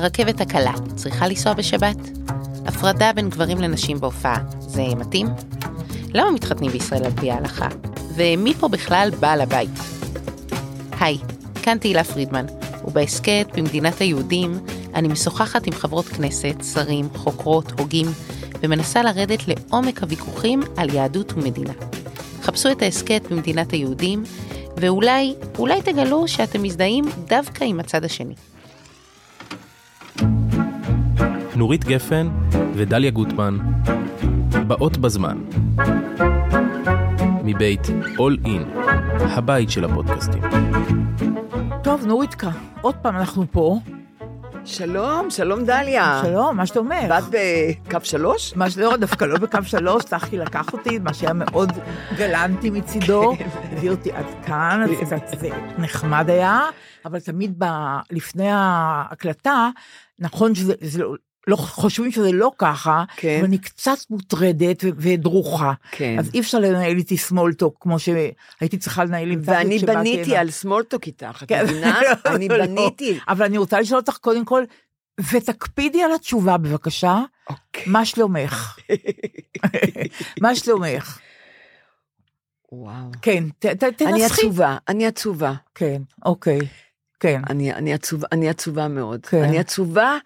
הרכבת הקלה צריכה לנסוע בשבת? הפרדה בין גברים לנשים בהופעה, זה מתאים? למה מתחתנים בישראל על פי ההלכה? ומי פה בכלל בעל הבית? היי, כאן תהילה פרידמן, ובהסכת במדינת היהודים אני משוחחת עם חברות כנסת, שרים, חוקרות, הוגים, ומנסה לרדת לעומק הוויכוחים על יהדות ומדינה. חפשו את ההסכת במדינת היהודים, ואולי, אולי תגלו שאתם מזדהים דווקא עם הצד השני. נורית גפן ודליה גוטמן, באות בזמן. מבית All In, הבית של הפודקאסטים. טוב, נוריתקה, עוד פעם אנחנו פה. שלום, שלום דליה. שלום, מה שאתה אומר? באת בקו שלוש? מה שלא, דווקא לא בקו שלוש, צחי לקח אותי, מה שהיה מאוד גלנטי מצידו, הביא אותי עד כאן, אז זה, נחמד היה, אבל תמיד ב, לפני ההקלטה, נכון שזה זה לא, חושבים שזה לא ככה, כן. אבל אני קצת מוטרדת ודרוכה. כן. אז אי אפשר לנהל איתי סמולטוק כמו שהייתי צריכה לנהל עם ואני בניתי. על סמולטוק איתך, את כן. מבינה? לא, אני לא. בניתי. אבל אני רוצה לשאול אותך קודם כל, ותקפידי על התשובה בבקשה, אוקיי. מה שלומך? מה שלומך? וואו. כן, ת- ת- תנסחי. אני עצובה, אני עצובה. כן, אוקיי, כן. אני, אני, עצובה, אני עצובה מאוד. כן. אני עצובה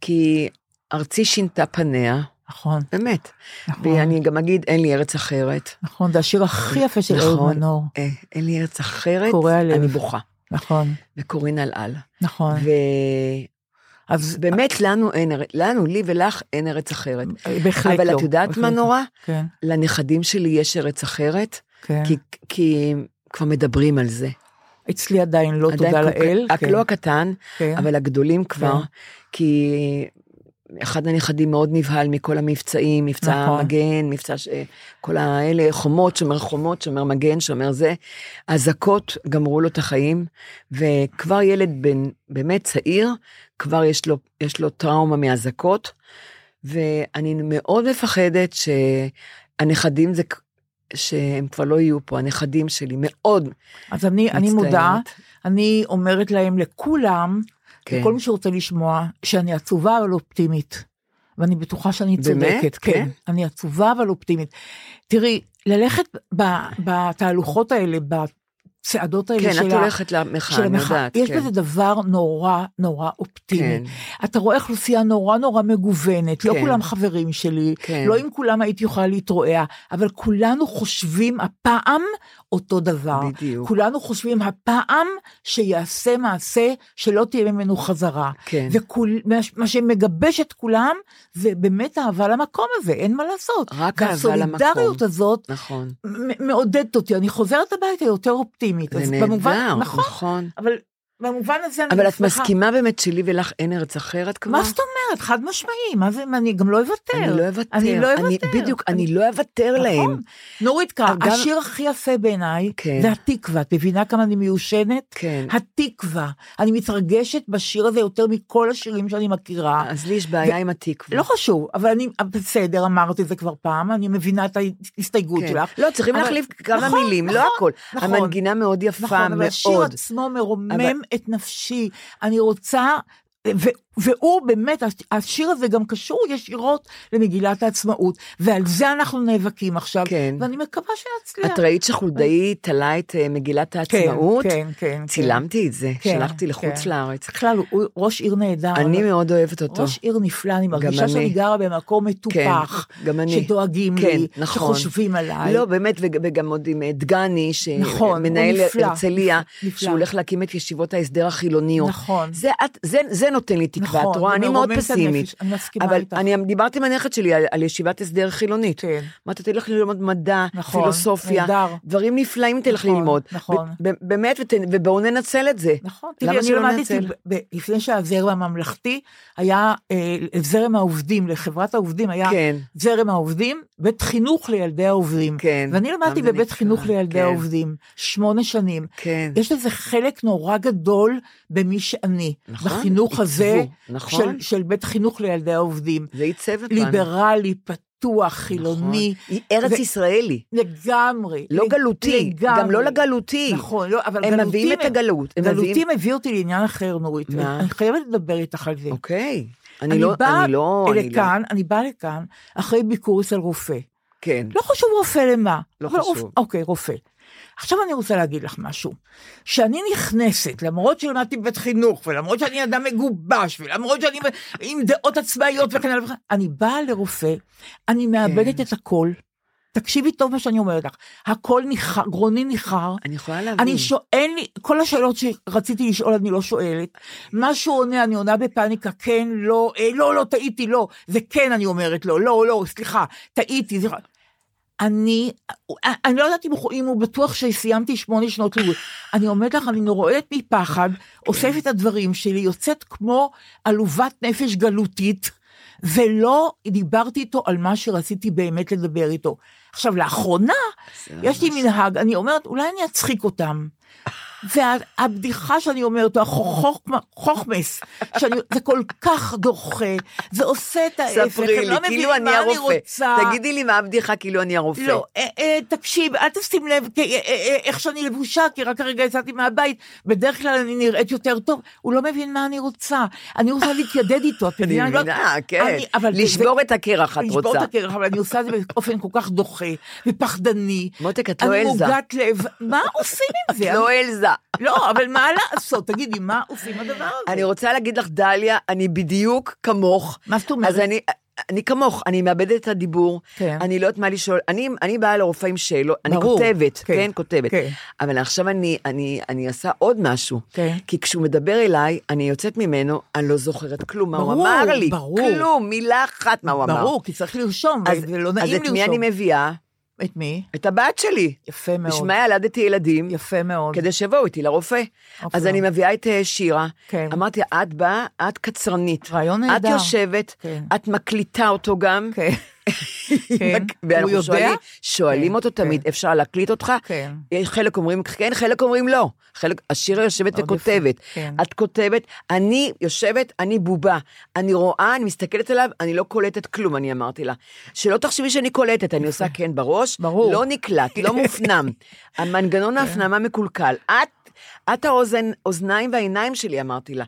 כי ארצי שינתה פניה, נכון, באמת. נכון, ואני גם אגיד, אין לי ארץ אחרת. נכון, זה השיר הכי יפה של אהוד נכון. מנור. אה, אין לי ארץ אחרת. אני בוכה. נכון, וקורין על על. נכון. אז ובאמת, לנו אין, ארץ- לנו, לי ולך, אין ארץ אחרת. בהחלט לא. אבל את יודעת מה לא. נורא? כן, לנכדים שלי יש ארץ אחרת, כן. כי, כי כבר מדברים על זה. אצלי עדיין לא, עדיין תודה כל- לאל. רק כן, לא הקטן, כן. אבל הגדולים כבר, כן. כי אחד הנכדים מאוד נבהל מכל המבצעים, מבצע נכון. מגן, מבצע, ש... כל האלה, חומות, שומר חומות, שומר מגן, שומר זה. אזעקות גמרו לו את החיים, וכבר ילד בן, באמת צעיר, כבר יש לו, יש לו טראומה מאזעקות, ואני מאוד מפחדת שהנכדים זה... שהם כבר לא יהיו פה, הנכדים שלי, מאוד אז אני, אני מצטערת. מודה, אני אומרת להם, לכולם, כן. לכל מי שרוצה לשמוע, שאני עצובה אבל אופטימית. ואני בטוחה שאני באמת? צודקת, כן. כן? אני עצובה אבל אופטימית. תראי, ללכת ב, בתהלוכות האלה, בצעדות האלה כן, של את ה- הולכת למחאה, אני המחאה, יודעת, יש כן. בזה דבר נורא נורא אופטימי. כן. אתה רואה אוכלוסייה נורא נורא מגוונת, לא כן. כולם חברים שלי, כן. לא עם כולם הייתי יכולה להתרועע, אבל כולנו חושבים הפעם אותו דבר. בדיוק. כולנו חושבים הפעם שיעשה מעשה שלא תהיה ממנו חזרה. כן. ומה שמגבש את כולם זה באמת אהבה למקום הזה, אין מה לעשות. רק אהבה למקום. הזאת נכון. מעודדת אותי, אני חוזרת הביתה יותר אופטימית. זה אז נהדר, נכון. נכון, אבל במובן הזה אני אבל את. מסכימה באמת שלי ולך אין ארץ אחרת כבר? מה זאת אומרת? חד משמעי, מה זה, אני גם לא אוותר. אני לא אוותר. אני לא אני- אוותר. בדיוק, אני לא אוותר נכון. להם. נורית, אגב- השיר הכי יפה בעיניי, כן. זה התקווה. את מבינה כמה אני מיושנת? כן. התקווה. אני מתרגשת בשיר הזה יותר מכל השירים שאני מכירה. אז לי יש בעיה עם התקווה. לא חשוב, אבל אני, בסדר, אמרתי את זה כבר פעם, אני מבינה את ההסתייגות כן. שלך. לא, צריכים להחליף כמה נכון, מילים, לא נכון, הכל. המנגינה מאוד יפה, נכון, אבל השיר מאוד. עצמו מרומם את נפשי. אני רוצה, ו, והוא באמת, השיר הזה גם קשור ישירות למגילת העצמאות, ועל זה אנחנו נאבקים עכשיו, כן. ואני מקווה שנצליח. את ראית שחולדאי תלה את אה, מגילת העצמאות? כן, כן, כן. צילמתי את זה, כן, שלחתי לחוץ כן. לארץ. בכלל, הוא ראש עיר נהדר. אני אבל- מאוד אוהבת אותו. ראש עיר נפלא, אני מרגישה אני. שאני גרה במקום מטופח, כן, גם אני. שדואגים כן, לי, נכון. שחושבים עליי. לא, באמת, וג- וגם עוד עם אה, דגני, נכון, שמנהל נפלא, הרצליה. שהוא הולך להקים את ישיבות ההסדר החילוניות. נכון. זה, את- זה, זה נותן לי תקווה, נכון, את רואה, אני מאוד פסימית. אני מסכימה אבל איתך. אני דיברתי עם הנכד שלי על, על ישיבת הסדר חילונית. כן. אמרתי, תלך ללמוד מדע, נכון, פילוסופיה, נהדר. דברים נפלאים תלך נכון, ללמוד. נכון. באמת, ות- ובואו ננצל את זה. נכון, תראי, אני למדתי, לפני שהזרם הממלכתי היה אה, זרם העובדים, לחברת העובדים היה כן. זרם העובדים, בית חינוך לילדי העובדים. כן, ואני למדתי בבית חינוך לילדי כן. העובדים, שמונה שנים. כן. יש לזה חלק נורא גדול במי שאני, נכון, בחינוך הזה, נכון. של, של בית חינוך לילדי העובדים. זה עיצב אותנו. ליברלי, פתוח, חילוני. היא ארץ ו- ישראלי, לגמרי. לא לג- גלותי, לגמרי. גם לא לגלותי. נכון, לא, אבל הם גלותי... מביאים את הגלות. הם גלותי מביאים- מביא אותי לעניין אחר, נורית. מה? אני חייבת לדבר איתך על זה. אוקיי. אני לא, באה אני לא, אני לא, לכאן, אני באה לכאן אחרי ביקור אצל רופא. כן. לא חשוב רופא למה. לא חשוב. רופא- אוקיי, רופא. עכשיו אני רוצה להגיד לך משהו. כשאני נכנסת, למרות שלמדתי בבית חינוך, ולמרות שאני אדם מגובש, ולמרות שאני עם דעות עצמאיות וכן הלאה, וכן אני באה לרופא, אני מאבדת כן. את הכל. תקשיבי טוב מה שאני אומרת לך. הכל ניחר, גרוני ניחר. אני יכולה להבין. אני שואל כל השאלות שרציתי לשאול אני לא שואלת. מה שהוא עונה, אני עונה בפאניקה, כן, לא, אה, לא, לא, טעיתי, לא. זה כן, אני אומרת לו, לא, לא, סליחה, טעיתי. סליחה. אני, אני לא יודעת אם הוא, אם הוא בטוח שסיימתי שמונה שנות לימוד. אני אומרת לך, אני רועדת מפחד, אוספת את הדברים שלי, יוצאת כמו עלובת נפש גלותית, ולא דיברתי איתו על מה שרציתי באמת לדבר איתו. עכשיו, לאחרונה, יש לי מנהג, אני אומרת, אולי אני אצחיק אותם. והבדיחה שאני אומרת, החוכמס, זה כל כך דוחה, זה עושה את ההפך, ספרי לי, לא כאילו אני מה אני הרופא. רוצה. תגידי לי מה הבדיחה, כאילו אני הרופא. לא, אה, אה, תקשיב, אל תשים לב כי, אה, איך שאני לבושה, כי רק הרגע יצאתי מהבית, בדרך כלל אני נראית יותר טוב, הוא לא מבין מה אני רוצה. אני רוצה להתיידד איתו, את אני מבינה? לא- מבינה, כן. אני- אבל זה- לשבור את הקרח את לשבור רוצה. את הקרח, אבל אני עושה את זה באופן כל כך דוחה ופחדני. מותק, את לא אני אלזה. מוגת לב, מה עושים עם זה? לא אלזה. לא, אבל מה לעשות? תגידי, מה עושים הדבר הזה? אני רוצה להגיד לך, דליה, אני בדיוק כמוך. מה זאת אומרת? אז אני... אני כמוך, אני מאבדת את הדיבור, כן. אני לא יודעת מה לשאול, אני, אני באה לרופא עם שאלות, אני ברור, כותבת, כן, כן, כותבת, כן. אבל עכשיו אני, אני, אני עושה עוד משהו, כן. כי כשהוא מדבר אליי, אני יוצאת ממנו, אני לא זוכרת כלום, מה הוא ברור, אמר לי, ברור. כלום, מילה אחת מה הוא אמר. ברור, כי צריך לרשום, אז, ולא אז נעים את לרשום. מי אני מביאה? את מי? את הבת שלי. יפה מאוד. בשמה ילדתי ילדים, יפה מאוד. כדי שיבואו איתי לרופא. אוקיי. אז אני מביאה את אה, שירה, כן. אמרתי, את באה, את קצרנית. רעיון את נהדר. יושבת, כן. את מקליטה אותו גם. כן. כן. הוא יודע? שואלים, שואלים כן, אותו תמיד, כן. אפשר להקליט אותך? כן. חלק אומרים כן, חלק אומרים לא. חלק, השירה יושבת וכותבת. כן. את כותבת, אני יושבת, אני בובה. אני רואה, אני מסתכלת עליו, אני לא קולטת כלום, אני אמרתי לה. שלא תחשבי שאני קולטת, אני עושה כן בראש, ברור. לא נקלט, לא מופנם. המנגנון ההפנמה מקולקל. את, את האוזן, אוזניים והעיניים שלי, אמרתי לה.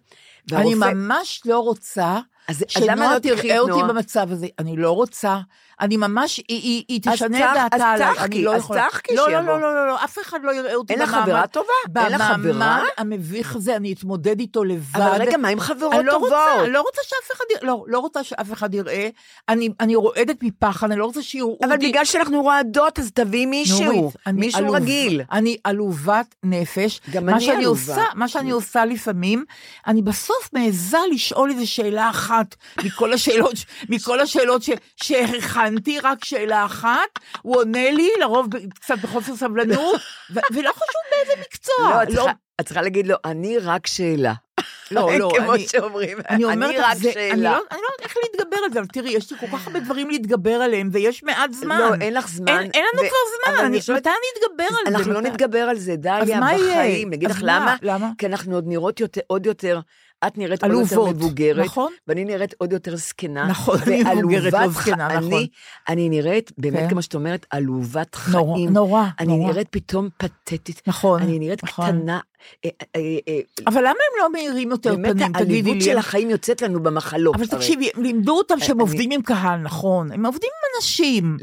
אני והרופא- ממש לא רוצה אז- אז למה לא תראה אותי נועה? במצב הזה. אני לא רוצה. אני ממש, היא- היא היא אז תשנה את דעתה אז עליי, צחקי, אני לא אז יכולה. צחקי לא, לא, שיבוא. לא, לא, לא, לא, אף אחד לא יראה אותי אין לך במעמד- חברה טובה? אין לך חברה? במעמד המביך הזה, אני אתמודד איתו לבד. אבל רגע, מה עם חברות אני לא טובות? רוצה, אני לא רוצה שאף אחד יראה, לא, לא רוצה שאף אחד יראה. אני, אני רועדת מפחד, אני לא רוצה שיראו אותי. אבל בגלל שאנחנו רועדות, אז תביאי מישהו, נורית, מישהו עלוב- רגיל. אני עלובת נפש. גם אני עלובה. מה שאני עושה לפעמים, אני בסוף מעיזה לשאול איזה שאלה אחת מכל השאלות, מכל השאלות ש- שהכנתי, רק שאלה אחת, הוא עונה לי, לרוב קצת בחוסר סבלנות, ו- ולא חשוב באיזה מקצוע. לא, את צריכה- את צריכה להגיד לו, אני רק שאלה. לא, לא, כמו אני- שאומרים, אני אומרת אני רק זה- אני שאלה. לא אני לא יודעת איך להתגבר על זה, אבל תראי, יש לי כל כך הרבה דברים להתגבר עליהם, ויש מעט זמן. לא, אין לך זמן. אין, אין לנו ו- כבר זמן, אני אני, חושבת- מתי אני אתגבר על זה? אנחנו לא? נתגבר על זה, דליה, מה יהיה? בחיים. נגיד אז לך מה? למה? למה? כי אנחנו עוד נראות יותר- עוד יותר, את נראית עוד יותר מבוגרת, נכון. ואני נראית עוד יותר זקנה. נכון, אני מבוגרת, לא זקנה, נכון. אני- אני נראית, באמת, כן. כמו שאת אומרת, עלובת נורא, חיים. נורא, אני נורא. נראית פתאום פתטית. נכון, אני נראית נכון. קטנה. אה, אה, אה, אבל למה הם לא מאירים יותר באמת פנים? תגידי העליבות לי. של החיים יוצאת לנו במחלות. אבל. תקשיבי, לימדו אותם שהם אני- עובדים עם קהל, נכון. הם עובדים עם אנשים.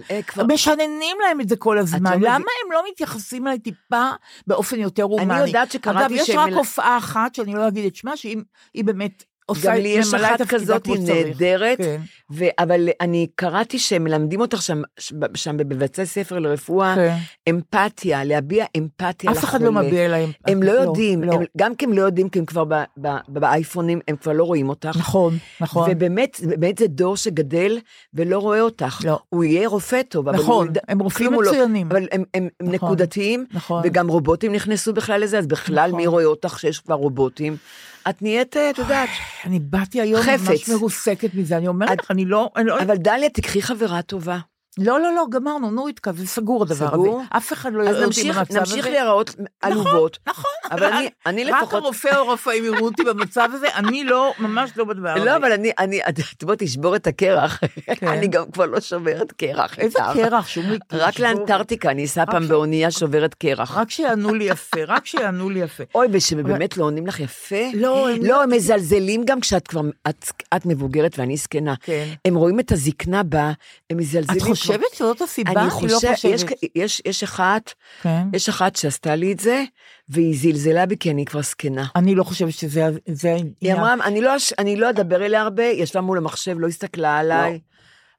משננים להם את זה כל הזמן. למה הם לא מתייחסים אליי טיפה באופן יותר הומני? יודעת שקראתי אגב, יש שהם רק הופעה אחת, שאני לא אגיד את שמה, שהיא היא באמת גם לי יש אחת כזאת שצריך. נהדרת, כן. ו- אבל אני קראתי שהם מלמדים אותך שם, ש- שם בבתי ספר לרפואה, כן. אמפתיה, להביע אמפתיה לחולה. אף אחד לא מביע אליהם. הם לא יודעים, לא. הם, גם כי הם לא יודעים, כי הם כבר ב- ב- באייפונים, הם כבר לא רואים אותך. נכון, נכון. ובאמת, באמת זה דור שגדל ולא רואה אותך. לא. הוא יהיה רופא טוב, אבל נכון, הוא ידע- הם רופאים לא- מצוינים. אבל הם, הם, נכון, נקודתיים, נכון. וגם רובוטים נכנסו בכלל לזה, אז בכלל נכון. מי רואה אותך שיש כבר רובוטים? את נהיית, את יודעת, אני באתי היום חפץ. ממש מרוסקת מזה, אני אומרת לך, אני לא... אני לא- אבל דליה, תקחי חברה טובה. לא, לא, לא, גמרנו, נורית, זה סגור הדבר הזה. סגור? אף אחד לא אז יראה אותי במצב הזה. נמשיך להיראות עלובות. נכון, אבל אני, אני רק לפחות... הרופא או הרופאים יראו אותי במצב הזה, אני לא, ממש לא בדבר הזה. לא, אבל אני, אני, בוא תשבור את הקרח. כן. אני גם כבר לא שוברת קרח. איזה. קרח, שומרי. רק. לאנטארקטיקה, אני אסע פעם באונייה שוברת קרח. רק שיענו לי יפה, רק שיענו לי יפה. אוי, ושבאמת לא עונים לך יפה? לא, הם לא, הם מזלזלים גם כשאת כבר, את, את מבוגרת ואני זקנה. כן. הם רואים את הזקנה בה, הם מזלזלים. חושבת שזאת הסיבה? אני לא חושב, יש, חושבת. יש, יש אחת, כן. יש אחת שעשתה לי את זה, והיא זלזלה בי כי אני כבר זקנה. אני לא חושבת שזה זה. היא אמרה, אני לא, אני לא אדבר אליה הרבה, ישבה מול המחשב, לא הסתכלה עליי.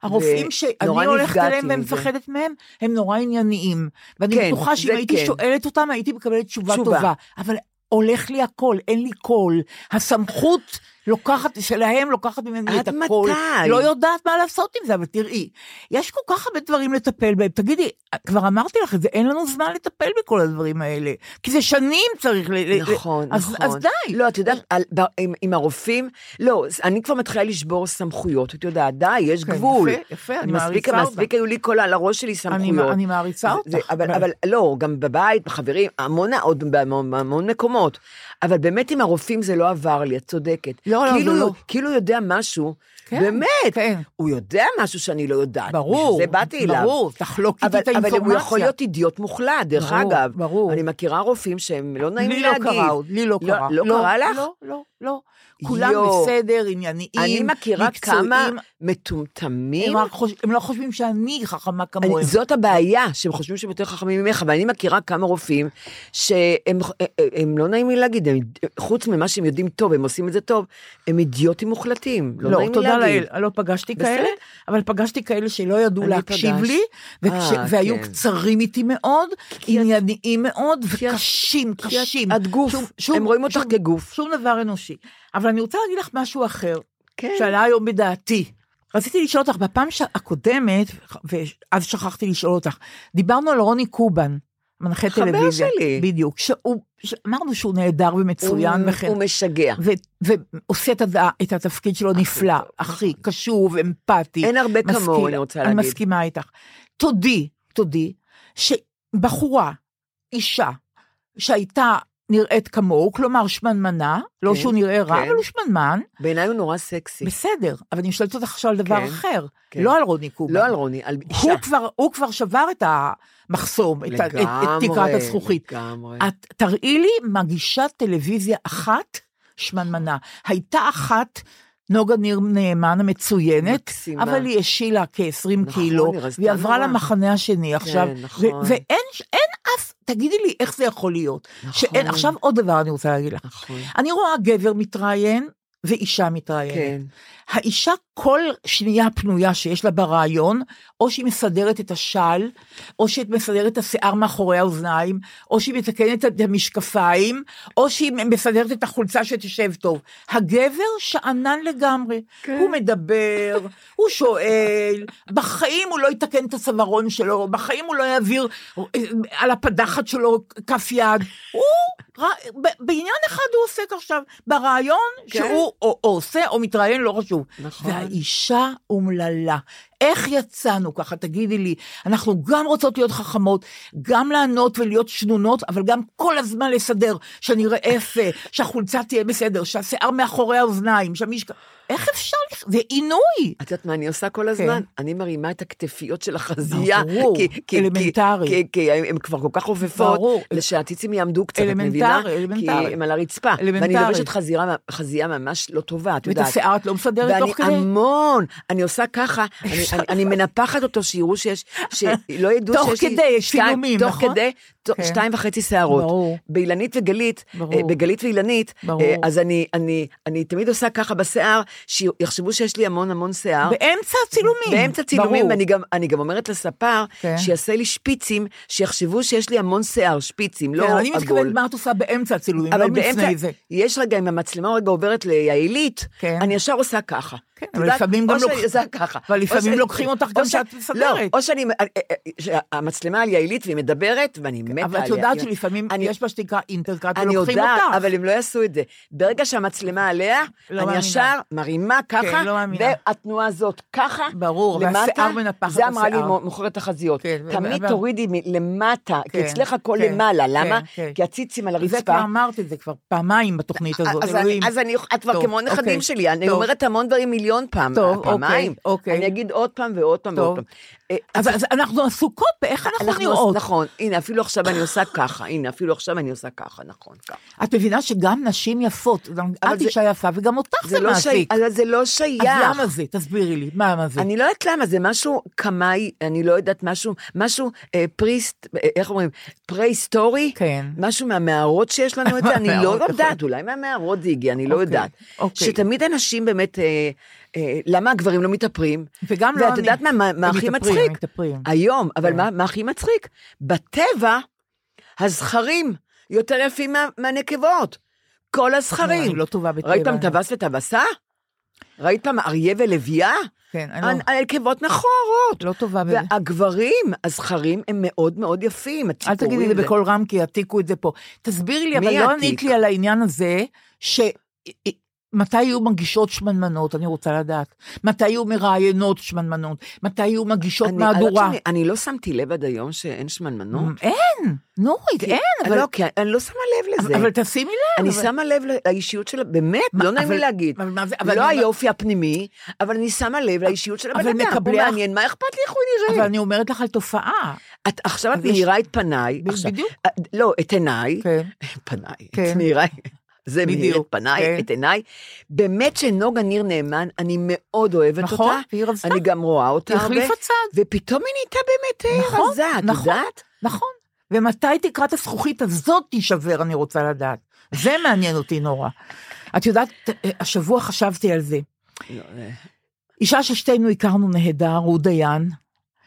הרופאים ו- שאני הולכת אליהם. ומפחדת מהם, הם נורא ענייניים. ואני כן, בטוחה שאם הייתי כן. שואלת אותם, הייתי מקבלת תשובה תשובה. טובה. אבל הולך לי הכל, אין לי קול. הסמכות לוקחת, שלהם לוקחת ממני את עד הכל. מתי? לא יודעת מה לעשות עם זה, אבל תראי, יש כל כך הרבה דברים לטפל בהם. תגידי, כבר אמרתי לך את זה, אין לנו זמן לטפל בכל הדברים האלה. כי זה שנים צריך ל... ל- נכון, אז, נכון. אז די. לא, את יודעת, על- ב- עם, עם הרופאים, לא, אני כבר מתחילה לשבור סמכויות, את יודעת, די, יש כן, גבול. יפה, יפה, אני מספיק, מעריצה מספיק היו לי כל על הראש שלי אני, סמכויות. אני מעריצה זה- אותך. זה- אבל, אבל לא, גם בבית, בחברים, המון, עוד בהמון מקומות. אבל באמת עם הרופאים זה לא עבר לי, את צודקת. לא, לא, כאילו, זה לא. כאילו יודע משהו, כן, באמת, כן. הוא יודע משהו שאני לא יודעת. ברור, בשביל זה באתי אליו. ברור, תחלוק איתי אבל, את האינפורמציה. אבל הוא יכול להיות אידיוט מוחלט, דרך ברור, אגב. ברור. אני מכירה רופאים שהם לא נעים לי לי לא להגיד. קרה עוד, לי לא קרה. לא קרה לך? לא, לא, לא. כולם יו. בסדר, ענייניים, אני מכירה מקצועיים. כמה מטומטמים. הם, חוש... הם לא חושבים שאני חכמה אני, כמוהם. זאת הבעיה, שהם חושבים שהם יותר חכמים ממך, ואני מכירה כמה רופאים שהם הם לא נעים לי להגיד, הם, חוץ ממה שהם יודעים טוב, הם עושים את זה טוב, הם אידיוטים מוחלטים, לא, לא, נעים לי תודה. לאל, לא פגשתי בסדר. כאלה, אבל פגשתי כאלה שלא ידעו להקשיב פגשת. לי, וכש... אה, והיו כן. קצרים איתי מאוד, כי את- ענייניים מאוד, וקשים, כי את- קשים. את גוף, שום- שום- הם רואים אותך שום- כגוף. שום דבר אנושי. אבל אני רוצה להגיד לך משהו אחר, כן. שעלה היום בדעתי. רציתי לשאול אותך, בפעם ש- הקודמת, ואז שכחתי לשאול אותך, דיברנו על רוני קובן, מנחה חבר טלוויזיה. שלי. בדיוק. שהוא, אמרנו שהוא נהדר ומצוין הוא, וכן. הוא משגע. ו- ועושה את, הד- את התפקיד שלו נפלא, הכי קשוב, אמפתי. אין הרבה כמוהו, משכיל. אני רוצה אני להגיד. מסכימה איתך. תודי, תודי, שבחורה, אישה, שהייתה נראית כמוהו, כלומר שמנמנה, לא כן, שהוא נראה רע, כן. אבל הוא שמנמן, בעיניי הוא נורא סקסי. בסדר, אבל אני שואלת אותך עכשיו על דבר כן, אחר, כן. לא על רוני קובן. לא על רוני, על אישה. הוא כבר, הוא כבר שבר את המחסום, את, ה- את, את תקרת הזכוכית. לגמרי. את תראי לי מגישת טלוויזיה אחת שמנמנה. הייתה אחת, נוגה ניר נאמן המצוינת, מקסימה. אבל היא השילה כ-20 נכון, קילו, והיא עברה נורא. למחנה השני עכשיו, נכון. ו- ואין אין אף, תגידי לי איך זה יכול להיות. נכון. שאין, עכשיו עוד דבר אני רוצה להגיד לך. נכון. אני רואה גבר מתראיין ואישה מתראיינת. כן. האישה כל שנייה פנויה שיש לה ברעיון, או שהיא מסדרת את השל, או שהיא מסדרת את השיער מאחורי האוזניים, או שהיא מתקנת את המשקפיים, או שהיא מסדרת את החולצה שתשב טוב. הגבר שאנן לגמרי. כן. הוא מדבר, הוא שואל, בחיים הוא לא יתקן את הצווארון שלו, בחיים הוא לא יעביר אה, על הפדחת שלו כף יד. הוא, בעניין אחד הוא עוסק עכשיו, ברעיון כן. שהוא או, או עושה או מתראיין, לא חשוב. נכון. והאישה אומללה. איך יצאנו ככה, תגידי לי, אנחנו גם רוצות להיות חכמות, גם לענות ולהיות שנונות, אבל גם כל הזמן לסדר, שנראה יפה, שהחולצה תהיה בסדר, שהשיער מאחורי האוזניים, שהמשקע... איך אפשר? זה עינוי. את יודעת מה אני עושה כל הזמן? אני מרימה את הכתפיות של החזייה. כן. ברור, כי- כי- אלמנטרי. כי- כי הן כבר כל כך חופפות, ברור. שהציצים יעמדו קצת, את אלמנטרי, מבינה? אלמנטרי. כי הם על הרצפה. ואני אלמנטרי. לובשת חזירה- חזייה ממש לא טובה, את ואת יודעת. השיער את לא מסדרת ואני תוך כדי? המון, אני עושה ככה, אני- אני- מנפחת אותו, שיראו שיש, שלא ידעו תוך שיש לי... כדי, יש צילומים, תוך נכון? כדי, ת- כן. שתיים וחצי שערות. ברור. באילנית וגלית, ברור. אה, בגלית ואילנית, ברור. אה, אז אני, אני, אני תמיד עושה ככה בשיער, שיחשבו שיש לי המון המון שיער. באמצע הצילומים. באמצע צילומים, ברור. ואני גם, אני גם אומרת לספר, כן. שיעשה לי שפיצים, שיחשבו שיש לי המון שיער, שפיצים, לא כן, עגול. אני מתכוונת מה את עושה באמצע הצילומים, לא לפני זה. יש רגע, אם המצלמה רגע עוברת ליעילית, כן. אני ישר עושה ככה. כן, אבל יודעת? לפעמים גם או שאני לוקח- עושה ככה. אבל לפעמים לוקחים אותך או גם ש- שאת מסדרת. לא, או שאני, אה, אה, שהמצלמה על יעילית והיא מדברת, ואני מתה אבל את עליה. יודעת שלפעמים אני- יש מה שנקרא אינטרקאט אני ולוקחים יודעת, אותך. אבל הם לא יעשו את זה. ברגע שהמצלמה עליה, לא אני. ישר מרימה ככה, כן, לא מאמינה. והתנועה הזאת ככה, ברור, והשיער מנפחת זה אמרה לי. מוכרת תחזיות. כן, תמיד תורידי למטה, כי כן, אצלך הכל כן, למעלה, למה? כן, כן. כי הציצים על זה הרצפה. כבר אמרת את זה כבר פעמיים בתוכנית הזאת, אני, אלוהים. אז אני, את כבר כמו נכדים אוקיי, שלי, אני. אומרת המון דברים מיליון פעם, טוב, פעמיים. אוקיי, אוקיי. אני אגיד עוד פעם ועוד פעם ועוד טוב. פעם. אה, אז, אז אנחנו עסוקות באיך אנחנו, אנחנו נראות. נכון, הנה, אפילו עכשיו אני עושה ככה, הנה, אפילו עכשיו אני עושה ככה, נכון, ככה. את מבינה שגם נשים יפות, גם אבל את זה- אישה יפה וגם אותך זה, זה לא מעסיק. אבל זה לא שייך. אז למה זה? תסבירי לי, מה מה זה? אני לא יודעת למה, זה משהו קמאי, אני לא יודעת, משהו, משהו אה, פריסט, אה, איך אומרים, פרה-היסטורי? כן. משהו מהמערות שיש לנו את זה, אני לא יודעת, אולי מהמערות זה הגיע, אני לא אוקיי, יודעת. אוקיי. שתמיד אנשים באמת, אה, למה הגברים לא מתאפרים? וגם לא ואת אני. יודעת מה, מה, מה הם הכי מצחיק? הם מתאפרים. היום, אבל כן. מה, מה הכי מצחיק? בטבע, הזכרים יותר יפים מה, מהנקבות. כל הזכרים. אני לא טובה בטבע. ראית פעם טווס וטווסה? ראית פעם אריה ולוויה? כן, אני לא- הנ- הנקבות מכוערות. לא טובה בזה. והגברים, הזכרים, הם מאוד מאוד יפים. אל תגידי לי בקול רם, כי יעתיקו את זה פה. תסבירי לי, אבל לא? ענית לי על העניין הזה, ש... מתי יהיו מגישות שמנמנות, אני רוצה לדעת. מתי יהיו מראיינות שמנמנות? מתי יהיו מגישות אני- מהדורה? אני- אני לא שמתי לב עד היום שאין שמנמנות. אין, נורית, אין, אבל... לא, כי אני לא שמה לב לזה. אבל תשימי לב. אני אבל- שמה לב לאישיות שלה, באמת, מה, לא נעים לי אבל- להגיד. אבל אבל לא אני- היופי הפנימי, אבל אני שמה לב לאישיות של הבן אבל אדם. הוא מעניין, מה אכפת לי איך הוא אבל נראה? אני אומרת לך על תופעה. את- עכשיו את מאירה את פניי. בדיוק. אה, לא, את עיניי. כן. פניי. כן. את מאירה. זה מאיר את פניי, כן. את עיניי. באמת שנוגה ניר נאמן, אני מאוד אוהבת נכון, אותה. והיא רצתה. אני גם רואה אותה היא הרבה. החליפה צד. ופתאום היא נהייתה באמת אה, נכון, רזה, את נכון. יודעת? נכון. ומתי תקרת הזכוכית הזאת תישבר, אני רוצה לדעת. זה מעניין אותי נורא. את יודעת, השבוע חשבתי על זה. לא, אה, אישה ששתינו הכרנו נהדר, רות דיין.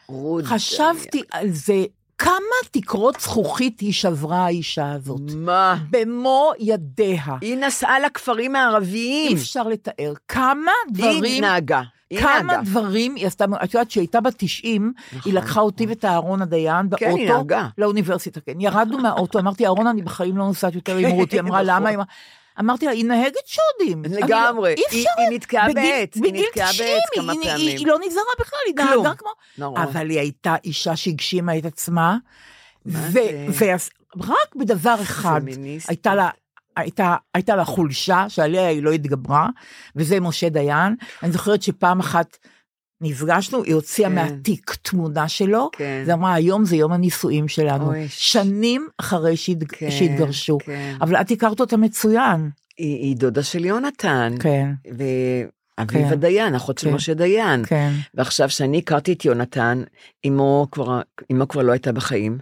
רות. חשבתי על זה, כמה תקרות זכוכית היא שברה האישה הזאת. מה? במו ידיה. היא נסעה לכפרים הערביים. אי אפשר לתאר כמה היא דברים, נהגה. היא כמה נהגה. דברים היא עשתה, את יודעת שהיא הייתה בת 90, היא לקחה אותי ואת אהרון הדיין נכון. כן, היא באוטו, נהגה. לאוניברסיטה, כן, ירדנו מהאוטו, אמרתי, אהרון, אני בחיים לא נוסעת יותר עם רותי, אמרה, נכון. למה? היא אמרתי לה, היא נהגת שודים. לא- לגמרי. אי היא- אפשר. היא נתקעה בעץ, היא נתקעה 90, בעץ היא- כמה היא- פעמים. היא לא נזהרה בכלל, היא. נהגה כמו... נורא. אבל היא הייתה אישה שהגשימה את עצמה? ורק בדבר אחד. הייתה לה... הייתה, הייתה לה חולשה שעליה היא לא התגברה, וזה משה דיין. אני זוכרת שפעם אחת נפגשנו, היא הוציאה כן. מהתיק תמונה שלו, כן. זה אמרה, היום זה יום הנישואים שלנו. אוי, שנים אחרי שהת... כן, שהתגרשו. כן. אבל את הכרת אותה מצוין. היא היא דודה של יונתן. כן, ואביבה כן. דיין, אחות של כן. משה דיין. כן. ועכשיו, כשאני הכרתי את יונתן, אמו כבר, אמו כבר לא הייתה בחיים,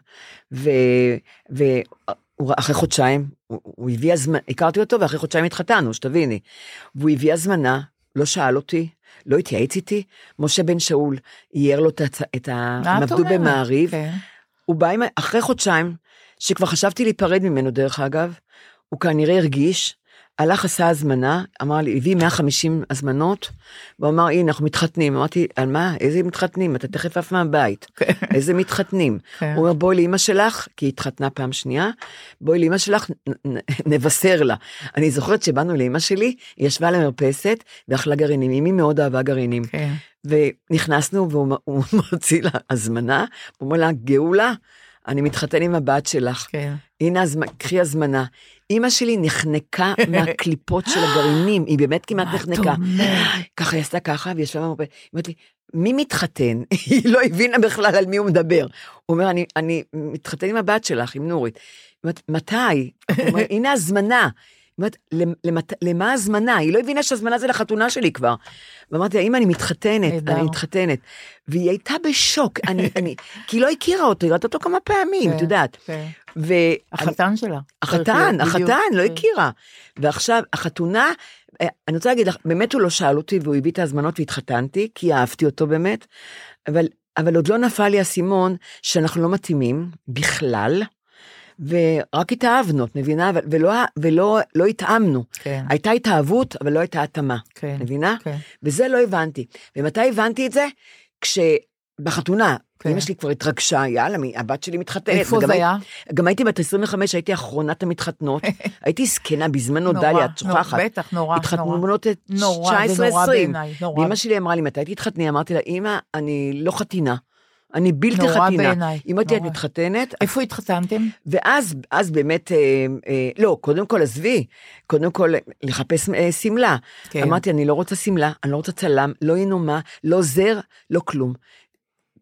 ואחרי חודשיים, הוא, הוא הביא הזמנה, הכרתי אותו ואחרי חודשיים התחתנו, שתביני. והוא הביא הזמנה, לא שאל אותי, לא התייעץ איתי, משה בן שאול אייר לו את ה... הם עבדו? במעריב, כן. הוא בא עם, אחרי חודשיים, שכבר חשבתי להיפרד ממנו דרך אגב, הוא כנראה הרגיש, הלך עשה הזמנה, אמר לי, הביא 150 הזמנות, והוא אמר, הנה, אנחנו מתחתנים. אמרתי, על מה? איזה מתחתנים? אתה תכף עף מהבית. איזה מתחתנים? כן. הוא אומר, בואי לאמא שלך, כי היא התחתנה פעם שנייה, בואי לאמא שלך, נבשר לה. אני זוכרת שבאנו לאמא שלי, היא ישבה על המרפסת ואכלה גרעינים, אמי מאוד אהבה גרעינים. כן. ונכנסנו והוא הוא מוציא לה הזמנה, הוא אומר לה, גאולה, אני מתחתן עם הבת שלך. כן. הנה. קחי הזמנה. אימא שלי נחנקה מהקליפות של הגרעינים, היא באמת כמעט נחנקה. ככה היא עשתה ככה, והיא ישבה במרפא, היא אומרת לי, מי מתחתן? היא לא הבינה בכלל על מי הוא מדבר. הוא אומר, אני, אני מתחתן עם הבת שלך, עם נורית. היא אומרת, מתי? הוא אומר, הנה הזמנה. אומרת, "למ- למת- למה הזמנה? היא לא הבינה שהזמנה זה לחתונה שלי כבר. ואמרתי לה, אמא, אני מתחתנת. אני מתחתנת. והיא הייתה בשוק, אני, אני, כי היא לא הכירה אותו, היא ראתה אותו כמה פעמים, כן, את יודעת. כן. ו... החתן שלה. החתן. החתן, לא כן. הכירה. ועכשיו, החתונה, אה, אני רוצה להגיד לך, באמת הוא לא שאל אותי והוא הביא את ההזמנות והתחתנתי, כי אהבתי אותו באמת, אבל, אבל עוד לא נפל לי האסימון שאנחנו לא מתאימים בכלל, ורק התאהבנו, את מבינה? ולא, ולא לא התאמנו. כן. הייתה התאהבות, אבל לא הייתה התאמה, כן. מבינה? כן. וזה לא הבנתי. ומתי הבנתי את זה? כשבחתונה, כן. אמא שלי כבר התרגשה, יאללה, הבת שלי מתחתנת. איפה זה הי- היה? גם הייתי בת 25, הייתי אחרונת המתחתנות. הייתי זקנה בזמנו, דליה, את נורא, שוכחת. בטח, נורא, התחתנו נורא. בנות נורא, זה 19-20. נורא בעיניי, נורא. ואמא שלי אמרה לי, מתי תתחתני? אמרתי לה, אמא, אני לא חתינה. אני בלתי נורא חתינה. בעיניי, אם את נורא. מתחתנת, איפה התחתנתם? ואז אז באמת, אה, אה, לא, קודם כל עזבי, קודם כל לחפש אה, שמלה. כן. אמרתי, אני לא רוצה שמלה, אני לא רוצה צלם, לא ינומה, לא זר, לא כלום.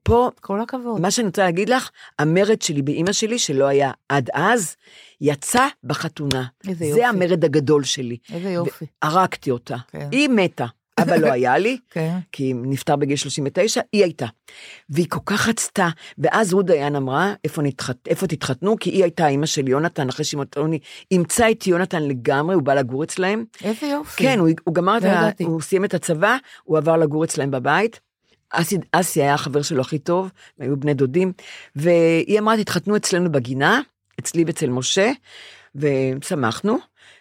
פה, כל הכבוד. מה שאני רוצה להגיד לך, המרד שלי באימא שלי, שלא היה עד אז, יצא בחתונה. איזה יופי. זה המרד הגדול שלי. איזה יופי. הרגתי אותה. כן. היא מתה. אבא לא היה לי, כן. כי נפטר בגיל 39, היא הייתה. והיא כל כך רצתה, ואז רות דיין אמרה, איפה, נתחת, איפה תתחתנו? כי היא הייתה אימא של יונתן, אחרי שמוטוני אימצה את יונתן לגמרי, הוא בא לגור אצלם. איזה יופי. כן, הוא, הוא גמר את לא ה... הוא סיים את הצבא, הוא עבר לגור אצלם בבית. אסי, אסי היה החבר שלו הכי טוב, היו בני דודים, והיא אמרה, תתחתנו אצלנו בגינה, אצלי ואצל משה, ושמחנו,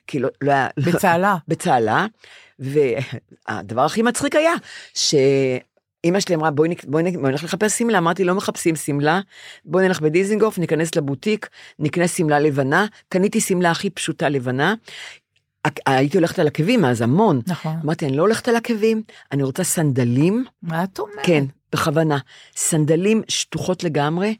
כי לא, לא היה... בצהלה. בצהלה, והדבר הכי מצחיק היה, שאימא שלי אמרה, בואי, בואי, בואי נלך לחפש שמלה, אמרתי, לא מחפשים שמלה, בואי נלך בדיזינגוף, ניכנס לבוטיק, נקנה שמלה לבנה, קניתי שמלה הכי פשוטה לבנה, הייתי הולכת על עקבים אז המון, נכון. אמרתי, אני לא הולכת על עקבים, אני רוצה סנדלים, מה את אומרת? כן, בכוונה, סנדלים שטוחות לגמרי,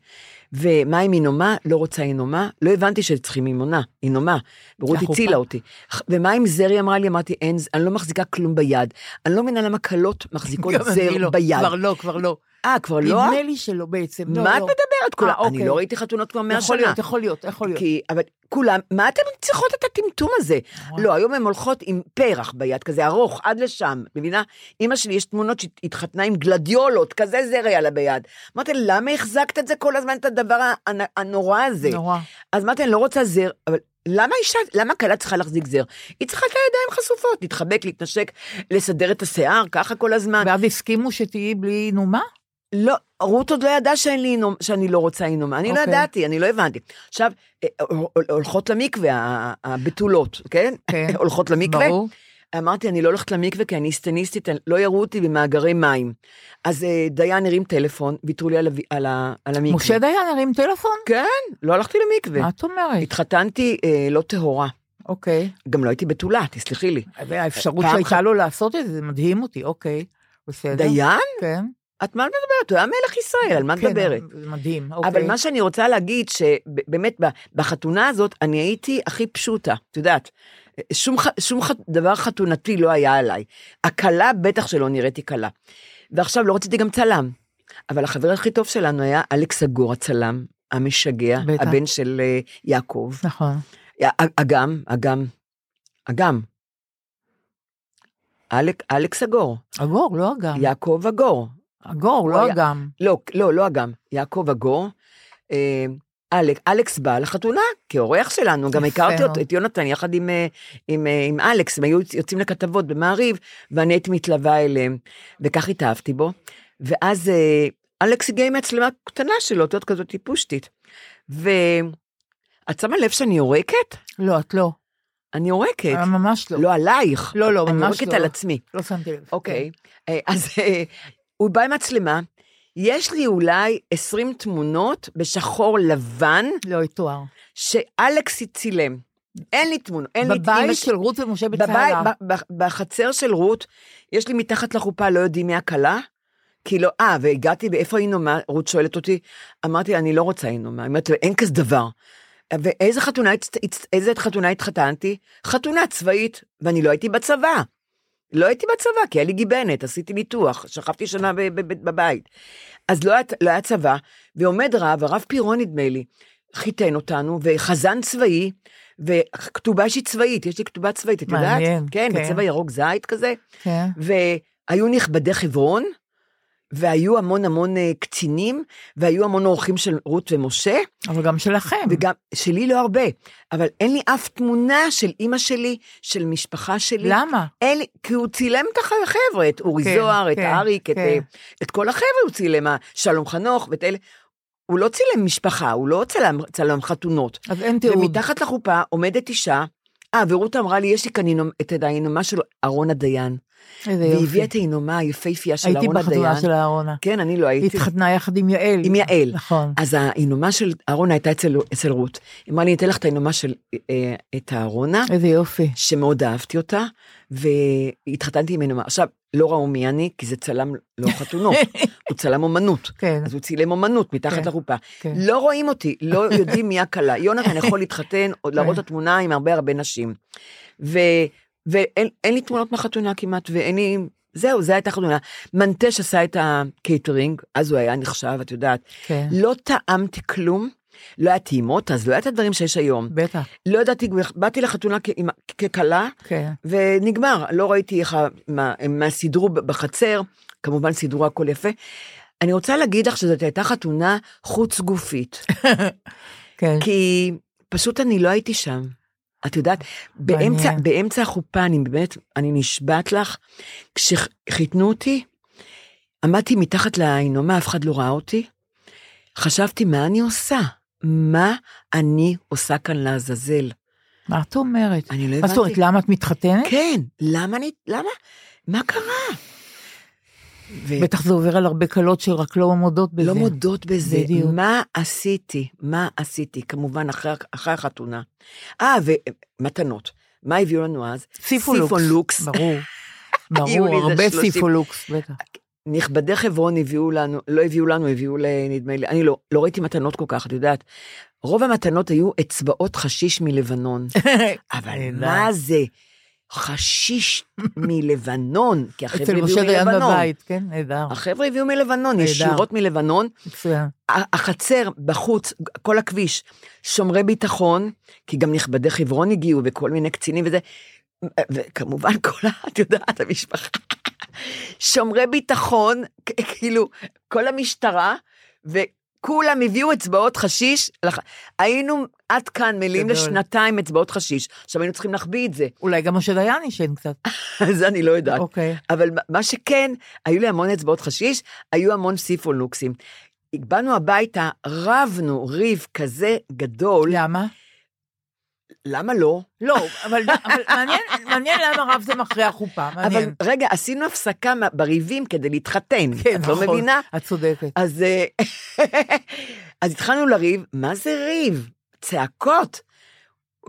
ומה עם אינומה? לא רוצה אינומה. לא הבנתי שצריכים אינומה, אינומה. ורות. הצילה אותי. ומה עם זר? היא אמרה לי, אמרתי, אין, אני לא מחזיקה כלום ביד. אני לא מבינה למה כלות מחזיקות זר לא. ביד. כבר לא, כבר לא. אה, כבר לא? נדמה לי שלא בעצם. לא, מה את לא. מדברת? כולה- אה, אני אוקיי. לא ראיתי חתונות כבר מאה יכול שנה. להיות, יכול להיות, יכול להיות. כי, אבל כולם, מה אתן צריכות את הטמטום הזה? לא, היום הן הולכות עם פרח ביד, כזה ארוך, עד לשם, מבינה? אמא שלי, יש תמונות שהתחתנה עם גלדיולות, כזה זר היה לה ביד. אמרתי למה החזקת את זה כל הזמן, את הדבר הנ- הנורא הזה? נורא. אז אמרתי, אני לא רוצה זר, אבל למה אישה, למה כלה צריכה להחזיק זר? היא צריכה את הידיים חשופות, להתחבק, להתנשק, לסדר את השיער, ככה כל הזמן. ואז הסכימו שתהיי בלי נומה? לא, רות עוד לא ידעה אינום, שאני לא רוצה אינומה, אני לא אוקיי. ידעתי, אני לא הבנתי. עכשיו, אה, הול- הולכות למקווה, הבתולות, כן? כן. הולכות למקווה. ברור. אמרתי, אני לא הולכת למקווה כי אני סטניסטית, לא יראו אותי במאגרי מים. אז אה, דיין הרים טלפון, ויתרו לי על, על, על המקווה. משה דיין הרים טלפון? כן, לא הלכתי למקווה. מה את אומרת? התחתנתי אה, לא טהורה, אוקיי. גם לא הייתי בתולה, תסלחי לי. והאפשרות שהייתה אחת- לו לעשות את זה, זה מדהים אותי, אוקיי. בסדר. דיין? כן. את מה מדברת? הוא היה מלך ישראל, על מה את כן, מדברת? זה מדהים, אוקיי. אבל מה שאני רוצה להגיד, שבאמת בחתונה הזאת, אני הייתי הכי פשוטה, את יודעת. שום, שום דבר חתונתי לא היה עליי. הכלה, בטח שלא נראיתי כלה. ועכשיו לא רציתי גם צלם. אבל החבר הכי טוב שלנו היה אלכס אגור הצלם, המשגע, בטח. הבן של אה, יעקב. נכון. אגם, אגם, אגם. אלק, אלכס אגור, אגור, לא אגם. יעקב אגור. אגור, לא היה- אגם. לא, לא, לא אגם, יעקב אגור. אה, אלק, אלכס בא לחתונה כאורח שלנו, גם הכרתי. אותו, את יונתן יחד עם, אה, עם, אה, עם אלכס, הם היו יוצאים לכתבות במעריב, ואני הייתי מתלווה אליהם, וכך התאהבתי בו. ואז אלכס הגיע עם מצלמה קטנה שלו, יודעת, כזאת טיפושטית. ואת שמה לב שאני יורקת? לא, את לא. אני יורקת. ממש לא. לא עלייך. לא, לא, אני ממש יורקת לא. על עצמי. לא שמתי לב. אוקיי, אה, אז הוא בא עם מצלמה, יש לי אולי 20 תמונות בשחור לבן. לא יתואר. שאלכס צילם. אין לי תמונות, אין לי את בבית של רות ומשה בבית, בצהלה. ב- ב- בחצר של רות, יש לי מתחת לחופה, לא יודעים מי הכלה. כי לא, אה, והגעתי, ואיפה אינומה? רות שואלת אותי, אמרתי אני לא רוצה אינומה. היא אומרת, אין כזה דבר. ואיזה חתונה, איזה חתונה התחתנתי? חתונה צבאית, ואני לא הייתי בצבא. לא הייתי בצבא, כי היה לי גיבנת, עשיתי ניתוח, שכבתי שנה בבית. אז לא היה, לא היה צבא, ועומד רב, הרב פירון נדמה לי, חיתן אותנו, וחזן צבאי, וכתובה שהיא צבאית, יש לי כתובה צבאית, את יודעת? מעניין, כן, כן. בצבע ירוק זית כזה. כן. והיו נכבדי חברון, והיו המון המון אה, קצינים, והיו המון אורחים של רות ומשה, אבל גם שלכם. וגם, שלי לא הרבה, אבל אין לי אף תמונה של אימא שלי, של משפחה שלי. למה? אין לי, כי הוא צילם את החבר'ה, את אורי כן, זוהר, את כן, אריק, את, כן. אה, את כל החבר'ה הוא צילם, שלום חנוך ואת אלה. הוא לא צילם משפחה, הוא לא צלם, צלם חתונות. אז אין תיעוד. ומתחת לחופה עומדת אישה, אה, ורות אמרה לי, יש לי כאן את האינומה של אהרון הדיין. איזה והיא יופי. הביאה את הינומה היפהפייה של הייתי אהרונה דיין. בחתונה של אהרונה. כן, אני לא היא הייתי. התחתנה יחד עם יעל. עם יעל. נכון. אז ההינומה של אהרונה הייתה אצל, אצל רות. היא אמרה לי, אני אתן לך את ההינומה של אה, את אהרונה, איזה יופי. שמאוד אהבתי אותה, והתחתנתי עם הינומה. עכשיו, לא ראו מי אני, כי זה צלם לא חתונות, הוא צלם אומנות. כן, אז הוא צילם אומנות מתחת כן, לחופה. כן. לא רואים אותי, לא יודעים מי הכלה. יונתן יכול להתחתן, עוד להראות את התמונה עם הרבה הרבה נשים. ו, ואין אין לי תמונות מהחתונה כמעט, ואין לי... זהו, זו הייתה חתונה. מנטש עשה את הקייטרינג, אז הוא היה נחשב, את יודעת. כן. לא טעמתי כלום, לא היה טעימות, אז לא היה את הדברים שיש היום. בטח, לא ידעתי, באתי לחתונה ככלה, כן. ונגמר. לא ראיתי איך, מה, מה סידרו בחצר, כמובן סידרו הכל יפה. אני רוצה להגיד לך שזאת הייתה חתונה חוץ גופית, כן. כי פשוט אני לא הייתי שם. את יודעת, באמצע. באמצע החופה, אני באמת, אני נשבעת לך, כשחיתנו אותי, עמדתי מתחת להינומה, אף אחד לא ראה אותי, חשבתי, מה אני עושה? מה אני עושה כאן לעזאזל? מה את אומרת? אני לא מה זאת אומרת, הבנתי. למה את מתחתנת? כן, למה אני, למה? מה קרה? ו- בטח זה עובר על הרבה כלות שרק לא מודות בזה. לא מודות בזה. בדיוק. מה עשיתי? מה עשיתי? כמובן, אחרי, אחרי החתונה. אה, ומתנות. מה הביאו לנו אז? סיפולוקס. סיפולוקס. ברור. ברור, הרבה 30. סיפולוקס, בטח. נכבדי חברון הביאו לנו, לא הביאו לנו, הביאו ל... נדמה לי, אני לא, לא ראיתי מתנות כל כך, את יודעת. רוב המתנות היו אצבעות חשיש מלבנון. אבל. מה זה? חשיש מלבנון, כי החבר'ה אצל הביאו משה דיין מלבנון. בבית, כן, נהדר, החבר'ה הביאו מלבנון. ישירות מלבנון. מצוין. החצר בחוץ, כל הכביש, שומרי ביטחון, כי גם נכבדי חברון הגיעו וכל מיני קצינים וזה, וכמובן כל, ה- את יודעת, המשפחה, שומרי ביטחון, כאילו, כל המשטרה, וכולם הביאו אצבעות חשיש, היינו עד כאן מלאים. לשנתיים אצבעות חשיש, עכשיו היינו צריכים להחביא את זה, אולי גם משה דיין ישן קצת. אז אני לא יודעת. אוקיי. אבל מה- שכן, היו לי המון אצבעות חשיש, היו המון סיפולוקסים. באנו הביתה, רבנו ריב כזה גדול, למה? למה לא? לא, אבל אבל מעניין- מעניין למה רבתם אחרי החופה, אבל מעניין. רגע, עשינו הפסקה בריבים כדי להתחתן, כן, את לא נכון, מבינה? את צודקת. אז, אה, אז התחלנו לריב, מה זה ריב? צעקות.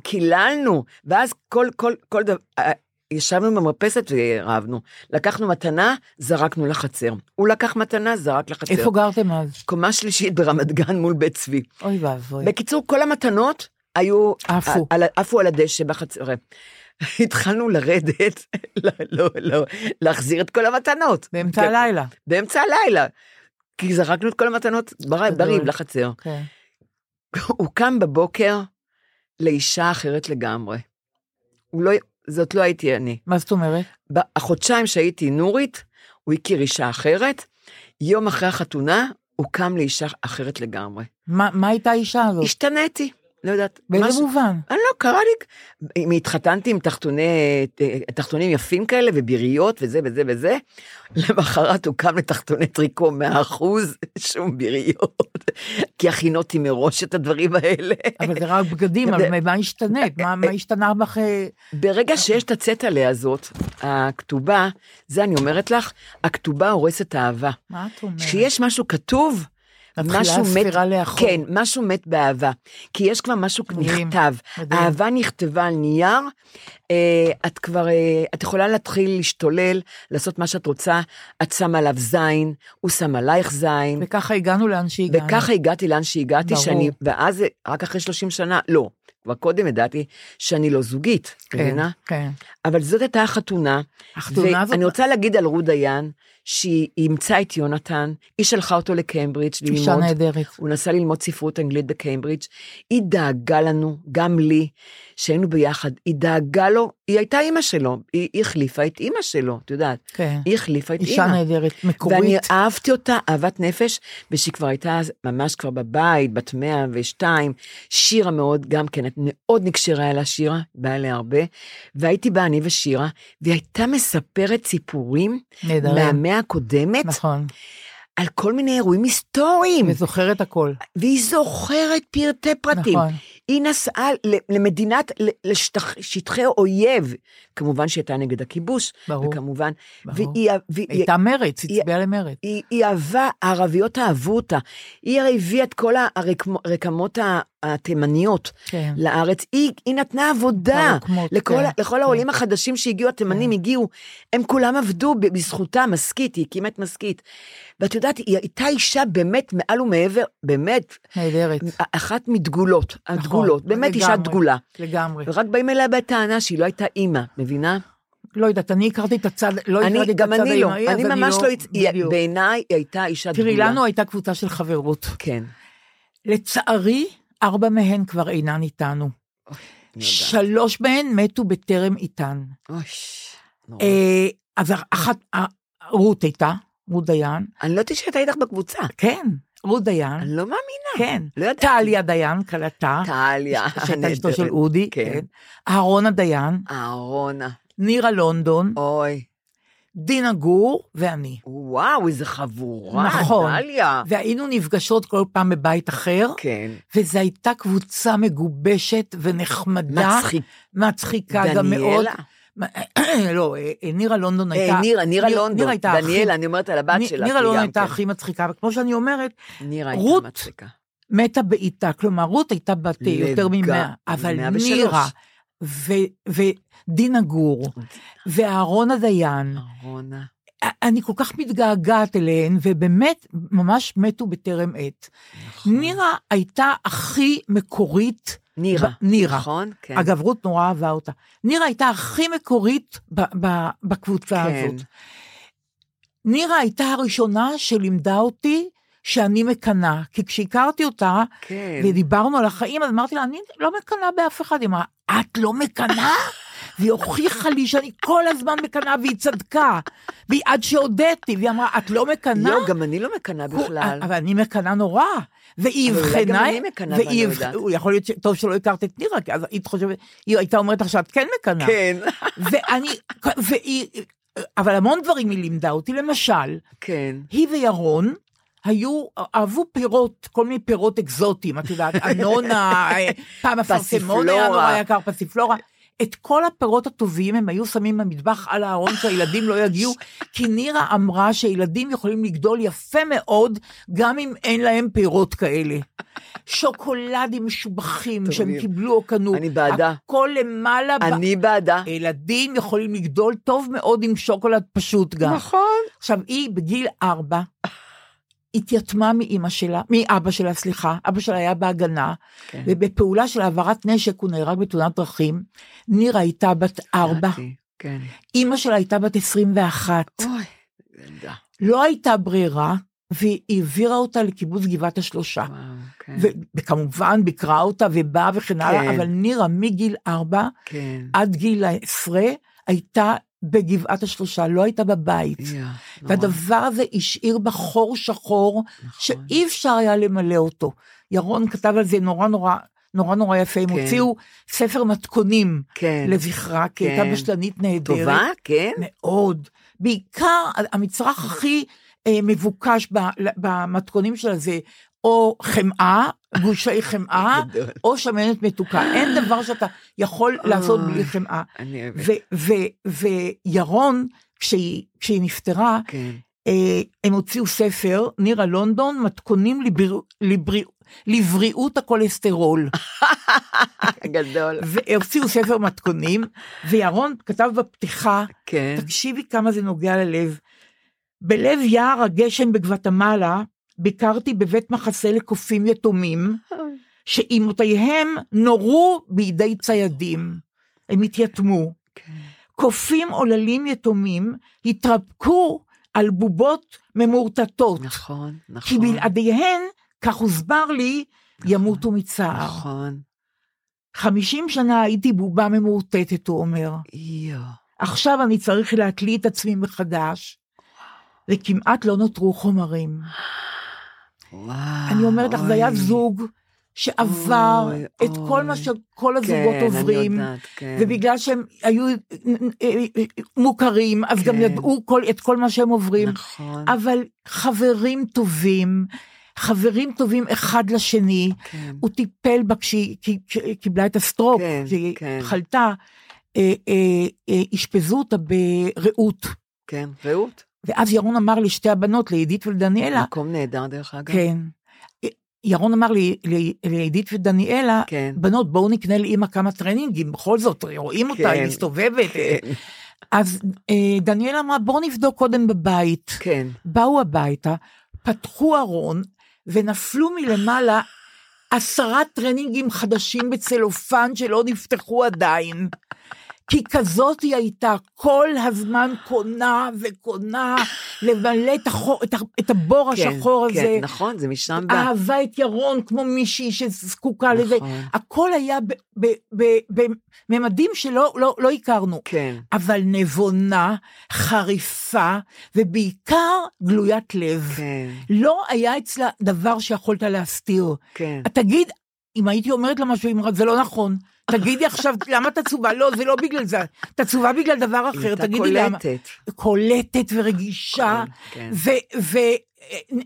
קיללנו, ואז כל, כל, כל דבר, אה, ישבנו במרפסת ורבנו. לקחנו מתנה, זרקנו לחצר. הוא לקח מתנה, זרק לחצר. איפה גרתם אז? קומה שלישית ברמת גן מול בית צבי. אוי ואבוי. בקיצור, כל המתנות היו... עפו. על- עפו על הדשא בחצר. התחלנו לרדת, לא, לא, לא, להחזיר את כל המתנות. באמצע כן, הלילה. באמצע הלילה. כי זרקנו את כל המתנות. בריב לחצר. כן. הוא קם בבוקר לאישה אחרת לגמרי. הוא לא, זאת לא הייתי אני. מה זאת אומרת? החודשיים שהייתי נורית, הוא הכיר אישה אחרת, יום אחרי החתונה, הוא קם לאישה אחרת לגמרי. מה מה הייתה האישה הזאת? השתניתי, לא יודעת. באיזה משהו- מובן? אני לא, קרה לי, אם התחתנתי עם תחתוני, תחתונים יפים כאלה וביריות וזה וזה וזה, למחרת הוא קם לתחתוני טריקו 100% שום ביריות, כי הכינותי מראש את הדברים האלה. אבל זה רק בגדים, אבל מה השתנית? מה מה השתנה בך? אה, ברגע שיש את הצטלה הזאת, הכתובה, זה אני אומרת לך, הכתובה הורסת אהבה. מה את אומרת? כשיש משהו כתוב, משהו מת, לאחור. כן, משהו מת באהבה. כי יש כבר משהו מדהים, נכתב. מדהים. אהבה נכתבה על נייר, אה, את כבר, אה, את יכולה להתחיל להשתולל, לעשות מה שאת רוצה, את שמה עליו זין, הוא שם עלייך זין, וככה הגענו לאן שהגענו. וככה הגעתי לאן שהגעתי, ברור. שאני, ואז רק אחרי 30 שנה, לא, כבר קודם ידעתי שאני לא זוגית, כן, מבינה? כן. אבל זאת הייתה החתונה. החתונה הזאת... ואני רוצה להגיד על רות דיין, שהיא אימצה את יונתן, היא שלחה אותו לקיימברידג' אישה ללמוד. נהדרת. הוא נסע ללמוד ספרות אנגלית בקיימברידג', היא דאגה לנו, גם לי, שהיינו ביחד, היא דאגה לו, היא הייתה אימא שלו, היא, היא החליפה את אימא שלו, את יודעת, כן. היא החליפה את אישה אימא. נהדרת, ואני מקורית. אהבתי אותה אהבת נפש, ושהיא כבר הייתה ממש כבר בבית, בת 102, שירה מאוד, גם כן, מאוד נקשרה אליה שירה, באה אליה הרבה, והייתי בה אני ושירה, והיא הייתה מספרת סיפורים נהדרים. מהמאה הקודמת, נכון. על כל מיני אירועים היסטוריים, וזוכרת הכל. והיא זוכרת פרטי פרטים. נכון. היא נסעה למדינת, לשטחי אויב, כמובן שהיא הייתה נגד הכיבוש, ברור, וכמובן, ברור. והיא, והיא, הייתה מרץ, היא- הצביעה למרץ. היא, היא אהבה, הערביות אהבו אותה. היא הרי הביאה את כל הרקמות התימניות כן. לארץ. היא, היא נתנה עבודה הרקמות, לכל, כן, לכל כן. העולים החדשים שהגיעו, התימנים הגיעו, הם כולם עבדו בזכותה, משכית, היא הקימה את משכית. ואת יודעת, היא הייתה אישה באמת מעל ומעבר, באמת, נהדרת. אחת מדגולות, הדגולות, נכון, באמת אישה לגמרי, דגולה. לגמרי. ורק באים אליה בטענה שהיא לא הייתה אימא, מבינה? לא יודעת, אני הכרתי את הצד, לא אני, הכרתי את גם הצד אני לא, האמהי, אני אז ממש לא, בדיוק. בעיניי היא הייתה אישה דגולה. תראי, לנו הייתה קבוצה של חברות. כן, לצערי, ארבע מהן כבר אינן איתנו. אני. שלוש מהן מתו בטרם איתן. אוי, נורא. אה, אז אחת, אה, רות הייתה, רות דיין, אני לא יודעת שהייתה איתך בקבוצה. כן, רות דיין, אני לא מאמינה. כן. לא ידעתי. טליה דיין, כלתה, טליה, שהייתה אשתו של. אודי, כן. כן. אהרונה דיין, אהרונה, נירה לונדון, אוי, דינה גור ואני. וואו, איזה חבורה, נכון. טליה. והיינו נפגשות כל פעם בבית אחר, כן, וזו הייתה קבוצה מגובשת ונחמדה. מצחיק. מצחיקה גם מאוד. דניאלה? לא, אה, אה, נירה לונדון הייתה... אה, נירה, נירה ניר- לונדון. נירה הייתה הכי- דניאלה, אני אומרת על הבת שלה. נירה לונדון הייתה כן. הכי מצחיקה, וכמו שאני אומרת, נירה הייתה רות. מתה בעיטה, כלומר, רות הייתה בת יותר ממאה, אבל 103. נירה ודינה גור ואהרונה דיין, אהרונה. אני כל כך מתגעגעת אליהן, ובאמת, ממש מתו בטרם עת. נכון. נירה הייתה הכי מקורית, נירה. נירה. נכון? כן. אגב, רות נורא אהבה אותה. נירה הייתה הכי מקורית ב- ב- בקבוצה כן. הזאת. נירה הייתה הראשונה שלימדה אותי שאני מקנאה, כי כשהכרתי אותה, כן. ודיברנו על החיים, אז אמרתי לה, אני לא מקנאה באף אחד. היא אמרה, את לא מקנאה? והיא הוכיחה לי שאני כל הזמן מקנאה, והיא צדקה. והיא עד שהודיתי, והיא אמרה, את לא מקנאה? לא, גם אני לא מקנאה בכלל. אבל אני מקנאה נורא. והיא אבל אולי גם אבחנה, אני מקנאה ואני לא יודעת. יכול להיות שטוב שלא הכרת את נירה, כי אז היית חושבת, היא הייתה אומרת לך שאת כן מקנאה. כן. ואני, והיא, אבל המון דברים היא לימדה אותי, למשל, כן. היא וירון היו, אהבו פירות, כל מיני פירות אקזוטיים, את יודעת, אנונה, אה, פעם אפרסמון היה. נורא יקר, פסיפלורה. את כל הפירות הטובים הם היו שמים במטבח על הארון שהילדים לא יגיעו, כי נירה אמרה שילדים יכולים לגדול יפה מאוד, גם אם אין להם פירות כאלה. שוקולדים משובחים שהם. קיבלו או קנו. אני בעדה. הכל למעלה. ב- אני בעדה. ילדים יכולים לגדול טוב מאוד עם שוקולד פשוט גם. נכון. עכשיו, היא בגיל ארבע התייתמה מאימא שלה, מאבא שלה, סליחה, אבא שלה היה בהגנה, כן. ובפעולה של העברת נשק הוא נהרג בתאונת דרכים. נירה הייתה בת ארבע, כן. אימא שלה הייתה בת 21. אוי, ילדה. לא הייתה ברירה, והיא העבירה אותה לקיבוץ גבעת השלושה. וואו, כן. וכמובן ביקרה אותה ובאה וכן הלאה, כן. אבל נירה מגיל ארבע כן. עד גיל העשרה הייתה בגבעת השלושה, לא הייתה בבית. נורא. והדבר הזה השאיר בה חור שחור, נכון. שאי אפשר היה למלא אותו. ירון כתב על זה נורא נורא, נורא נורא יפה, הם כן. הוציאו ספר מתכונים כן. לזכרה, כי הייתה כן. בשלנית נהדרת. טובה? כן? מאוד. בעיקר המצרך הכי אה, מבוקש במתכונים שלה זה או חמאה, גושי חמאה. או שמנת מתוקה. אין דבר שאתה יכול לעשות בלי. חמאה. וירון, כשהיא, כשהיא נפטרה, כן. אה, הם הוציאו ספר, נירה לונדון, מתכונים לבר... לבר... לבריאות הכולסטרול. גדול. והוציאו ספר מתכונים, וירון כתב בפתיחה, כן. תקשיבי כמה זה נוגע ללב. בלב יער הגשם בגבטמלה, ביקרתי בבית מחסה לקופים יתומים, שאימותיהם נורו בידי ציידים. הם התייתמו. כן. קופים עוללים יתומים התרפקו על בובות ממורטטות, נכון, כי נכון. בלעדיהן, כך הוסבר לי, ימותו מצער. נכון. חמישים שנה הייתי בובה ממורטטת, הוא אומר. יואו. עכשיו אני צריך להקליט את עצמי מחדש, וכמעט לא נותרו חומרים. וואו. אני אומרת לך, זה היה אוי. זוג שעבר אוי, את כל מה אוי. שכל הזוגות כן, עוברים. יודעת, כן. ובגלל שהם היו אה, אה, אה, מוכרים, אז גם כן. ידעו כל, את כל מה שהם עוברים. נכון. אבל חברים טובים, חברים טובים אחד לשני, כן. הוא טיפל בה כשהיא קיבלה את ה stroke, כן, כשהיא כן. חלתה. אה, אה, אה, אשפזו אותה ברעות. כן, רעות. ואז ירון אמר לשתי הבנות, לעידית ולדניאלה, מקום נהדר דרך אגב. כן. ירון אמר לי, לי- לעידית ודניאלה, כן. בנות, בואו נקנה לאמא כמה טרנינגים, בכל זאת, רואים אותה, היא כן. מסתובבת. כן. אז אה, דניאלה אמרה, בואו נבדוק קודם בבית. כן. באו הביתה, פתחו ארון, ונפלו מלמעלה עשרה טרנינגים חדשים בצלופן שלא נפתחו עדיין. כי כזאת היא הייתה, כל הזמן קונה וקונה, למלא את, החור, את, את הבור כן, השחור כן, הזה. נכון, זה משם בא. אהבה את ירון כמו מישהי שזקוקה לזה. נכון. הכל היה בממדים שלא לא, לא הכרנו. כן. אבל נבונה, חריפה, ובעיקר גלוית לב. כן, לא היה אצלה דבר שיכולת להסתיר. כן. תגיד, אם הייתי אומרת לה משהו, היא אמרה, זה לא נכון. תגידי עכשיו, למה את עצובה? לא, זה לא בגלל זה. את עצובה בגלל דבר היא אחר, הייתה תגידי למה. קולטת. קולטת ורגישה, כן,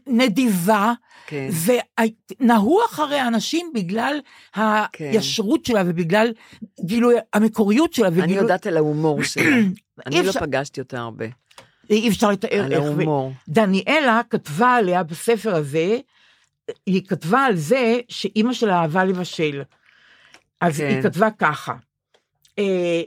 ונדיבה, כן. ונהו אחרי האנשים בגלל כן. הישרות שלה ובגלל גילוי המקוריות שלה. אני יודעת על ההומור שלה. אני לא פגשתי אותה הרבה. אי אפשר לתאר על איך. ההומור. דניאלה כתבה עליה בספר הזה, היא כתבה על זה שאימא שלה אהבה לבשל. אז כן. היא כתבה ככה, אה,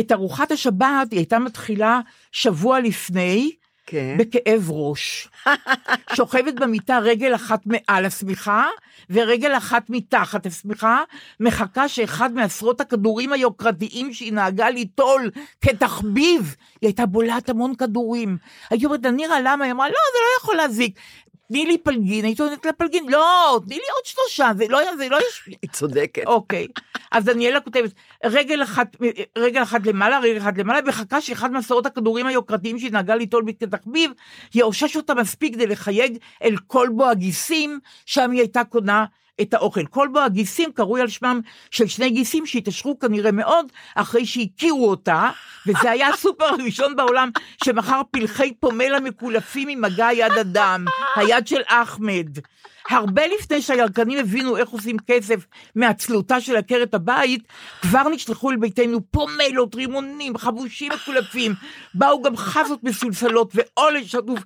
את ארוחת השבת היא הייתה מתחילה שבוע לפני, כן. בכאב ראש. שוכבת במיטה רגל אחת מעל השמיכה, ורגל אחת מתחת השמיכה, מחכה שאחד מעשרות הכדורים היוקרתיים שהיא נהגה ליטול כתחביב, היא הייתה בולעת המון כדורים. הייתי אומרת נירה, למה? היא אמרה, לא, זה לא יכול להזיק. תני לי פלגין, הייתי אומרת לה פלגין, לא, תני לי עוד שלושה, זה לא, זה לא ישפיע. היא צודקת. אוקיי, אז דניאלה כותבת, רגל אחת, רגל אחת למעלה, רגל אחת למעלה, בחכה שאחד מעשרות הכדורים היוקרתיים שהיא נהגה ליטול כתחביב, יאושש אותה מספיק כדי לחייג אל כלבו הגיסים, שם היא הייתה קונה את האוכל. כלבו הגיסים קרוי על שמם של שני גיסים שהתעשרו כנראה מאוד אחרי שהכירו אותה, וזה היה הסופר הראשון בעולם שמכר פלחי פומלה מקולפים עם מגע יד אדם, היד של אחמד. הרבה לפני שהירקנים הבינו איך עושים כסף מעצלותה של עקרת הבית, כבר נשלחו לביתנו פומלות, רימונים, חבושים מקולפים, באו גם חזות מסולסלות ועולש שטוף.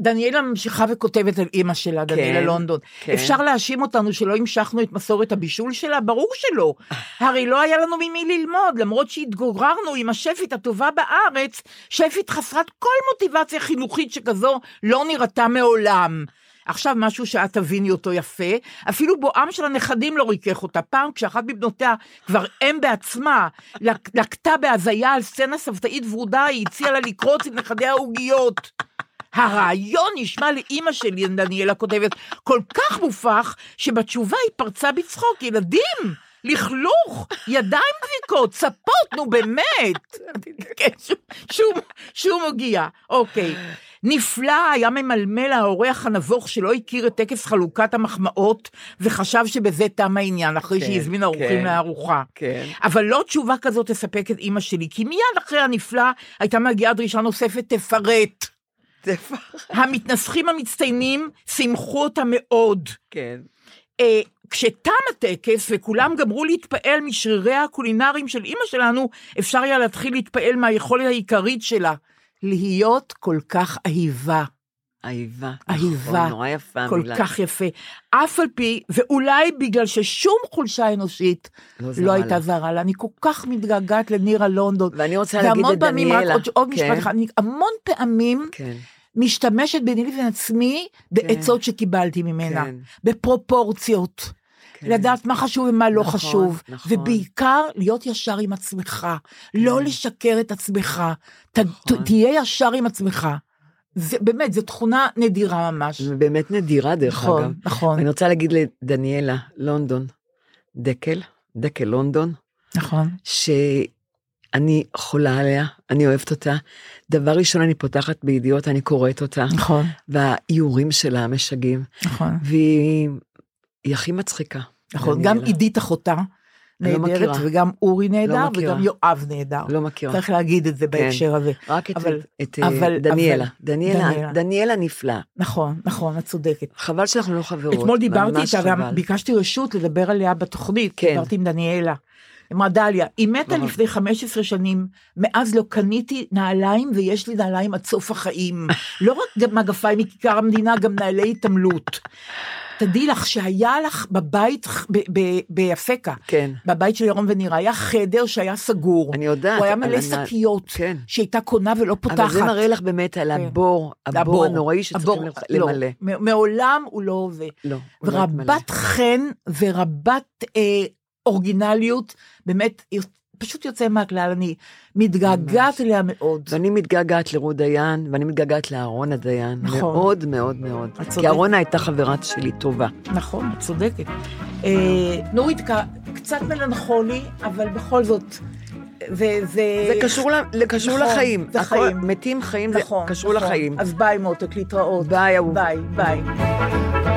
דניאלה ממשיכה וכותבת על אימא שלה, דניאלה כן, לונדון. כן. אפשר להאשים אותנו שלא המשכנו את מסורת הבישול שלה? ברור שלא. הרי לא היה לנו ממי ללמוד, למרות שהתגוררנו עם השפית הטובה בארץ, שפית חסרת כל מוטיבציה חינוכית שכזו לא נראתה מעולם. עכשיו משהו שאת תביני אותו יפה, אפילו בואם של הנכדים לא ריכך אותה. פעם כשאחת מבנותיה, כבר אם בעצמה, לק- לקטה בהזיה על סצנה סבתאית ורודה, היא הציעה לה לקרוץ עם נכדיה העוגיות. הרעיון נשמע לאימא שלי, דניאלה כותבת, כל כך מופרך, שבתשובה היא פרצה בצחוק, ילדים, לכלוך, ידיים דביקות, ספות, נו באמת. שום, שום, הגיע, אוקיי. נפלא היה ממלמל האורח הנבוך שלא הכיר את טקס חלוקת המחמאות, וחשב שבזה תם העניין, אחרי כן, שהיא הזמינה אורחים כן. לארוחה. כן. אבל לא תשובה כזאת תספק את אימא שלי, כי מיד אחרי הנפלא הייתה מגיעה דרישה נוספת, תפרט. המתנסחים המצטיינים שימחו אותה מאוד. כן. אה, כשתם הטקס וכולם גמרו להתפעל משריריה הקולינריים של אימא שלנו, אפשר היה להתחיל להתפעל מהיכולת העיקרית שלה, להיות כל כך אהיבה. אהיבה. אהיבה. נכון, נורא יפה כל המילה. כך יפה. אף על פי, ואולי בגלל ששום חולשה אנושית לא לא הייתה. זרה לה. אני כל כך מתגעגעת לנירה לונדון. ואני רוצה להגיד והמון פעמים, רק לדניאלה. עוד, עוד כן. משפט אחד, אני המון פעמים כן, משתמשת ביני לבין עצמי בעצות שקיבלתי ממנה, כן. בפרופורציות. כן. לדעת מה חשוב ומה לא נכון, חשוב, נכון. ובעיקר להיות ישר עם עצמך, לא כן. לשקר את עצמך, ת, נכון. תהיה ישר עם עצמך. זה באמת, זו תכונה נדירה ממש. זה באמת נדירה דרך נכון, אגב. נכון, אני רוצה להגיד לדניאלה, לונדון, דקל, דקל לונדון, נכון. שאני חולה עליה, אני אוהבת אותה. דבר ראשון, אני פותחת בידיעות, אני קוראת אותה, נכון, והאיורים שלה משגעים, נכון, והיא היא הכי מצחיקה. נכון. דניאלה. גם עידית אחותה נהדרת, מכירה. וגם אורי נהדר, מכירה. וגם יואב נהדר. לא מכירה. צריך להגיד את זה בהקשר הזה. רק את, אבל- את אבל- דניאלה. אבל- דניאלה. דניאלה. דניאלה נפלאה. נכון, נכון, את צודקת. חבל שאנחנו לא חברות. אתמול דיברתי איתה, חבל. וביקשתי רשות לדבר עליה בתוכנית, כן. דיברתי עם דניאלה. אמרה דליה, היא מתה. לפני 15 שנים, מאז לא קניתי נעליים ויש לי נעליים עד סוף החיים. לא רק מגפיים מכיכר המדינה, גם נעלי התעמלות. תדעי לך שהיה לך בבית ביפקה, כן. בבית של ירון ונירה, היה חדר שהיה סגור. אני יודעת, הוא היה מלא שקיות, כן. שהייתה קונה ולא פותחת. אבל זה מראה לך באמת על כן. הבור, הבור הנוראי שצריכים הבור, לא, למלא. מעולם הוא לא זה. לא, הוא לא. ורבת חן ורבת אה, אורגינליות, באמת, פשוט יוצא מהכלל, אני מתגעגעת אליה מאוד. ואני מתגעגעת לרות דיין, ואני מתגעגעת לאהרונה דיין. נכון. מאוד מאוד מאוד. את צודקת. כי אהרונה הייתה חברה שלי טובה. נכון, את צודקת. אה, נורית, קצת מלנכולי, אבל בכל זאת, זה... זה, זה קשור, ל- קשור נכון, לחיים. זה הכל- חיים. מתים חיים, נכון, זה קשור נכון. לחיים. אז ביי מותק, להתראות. ביי, אהוב. ביי, ביי.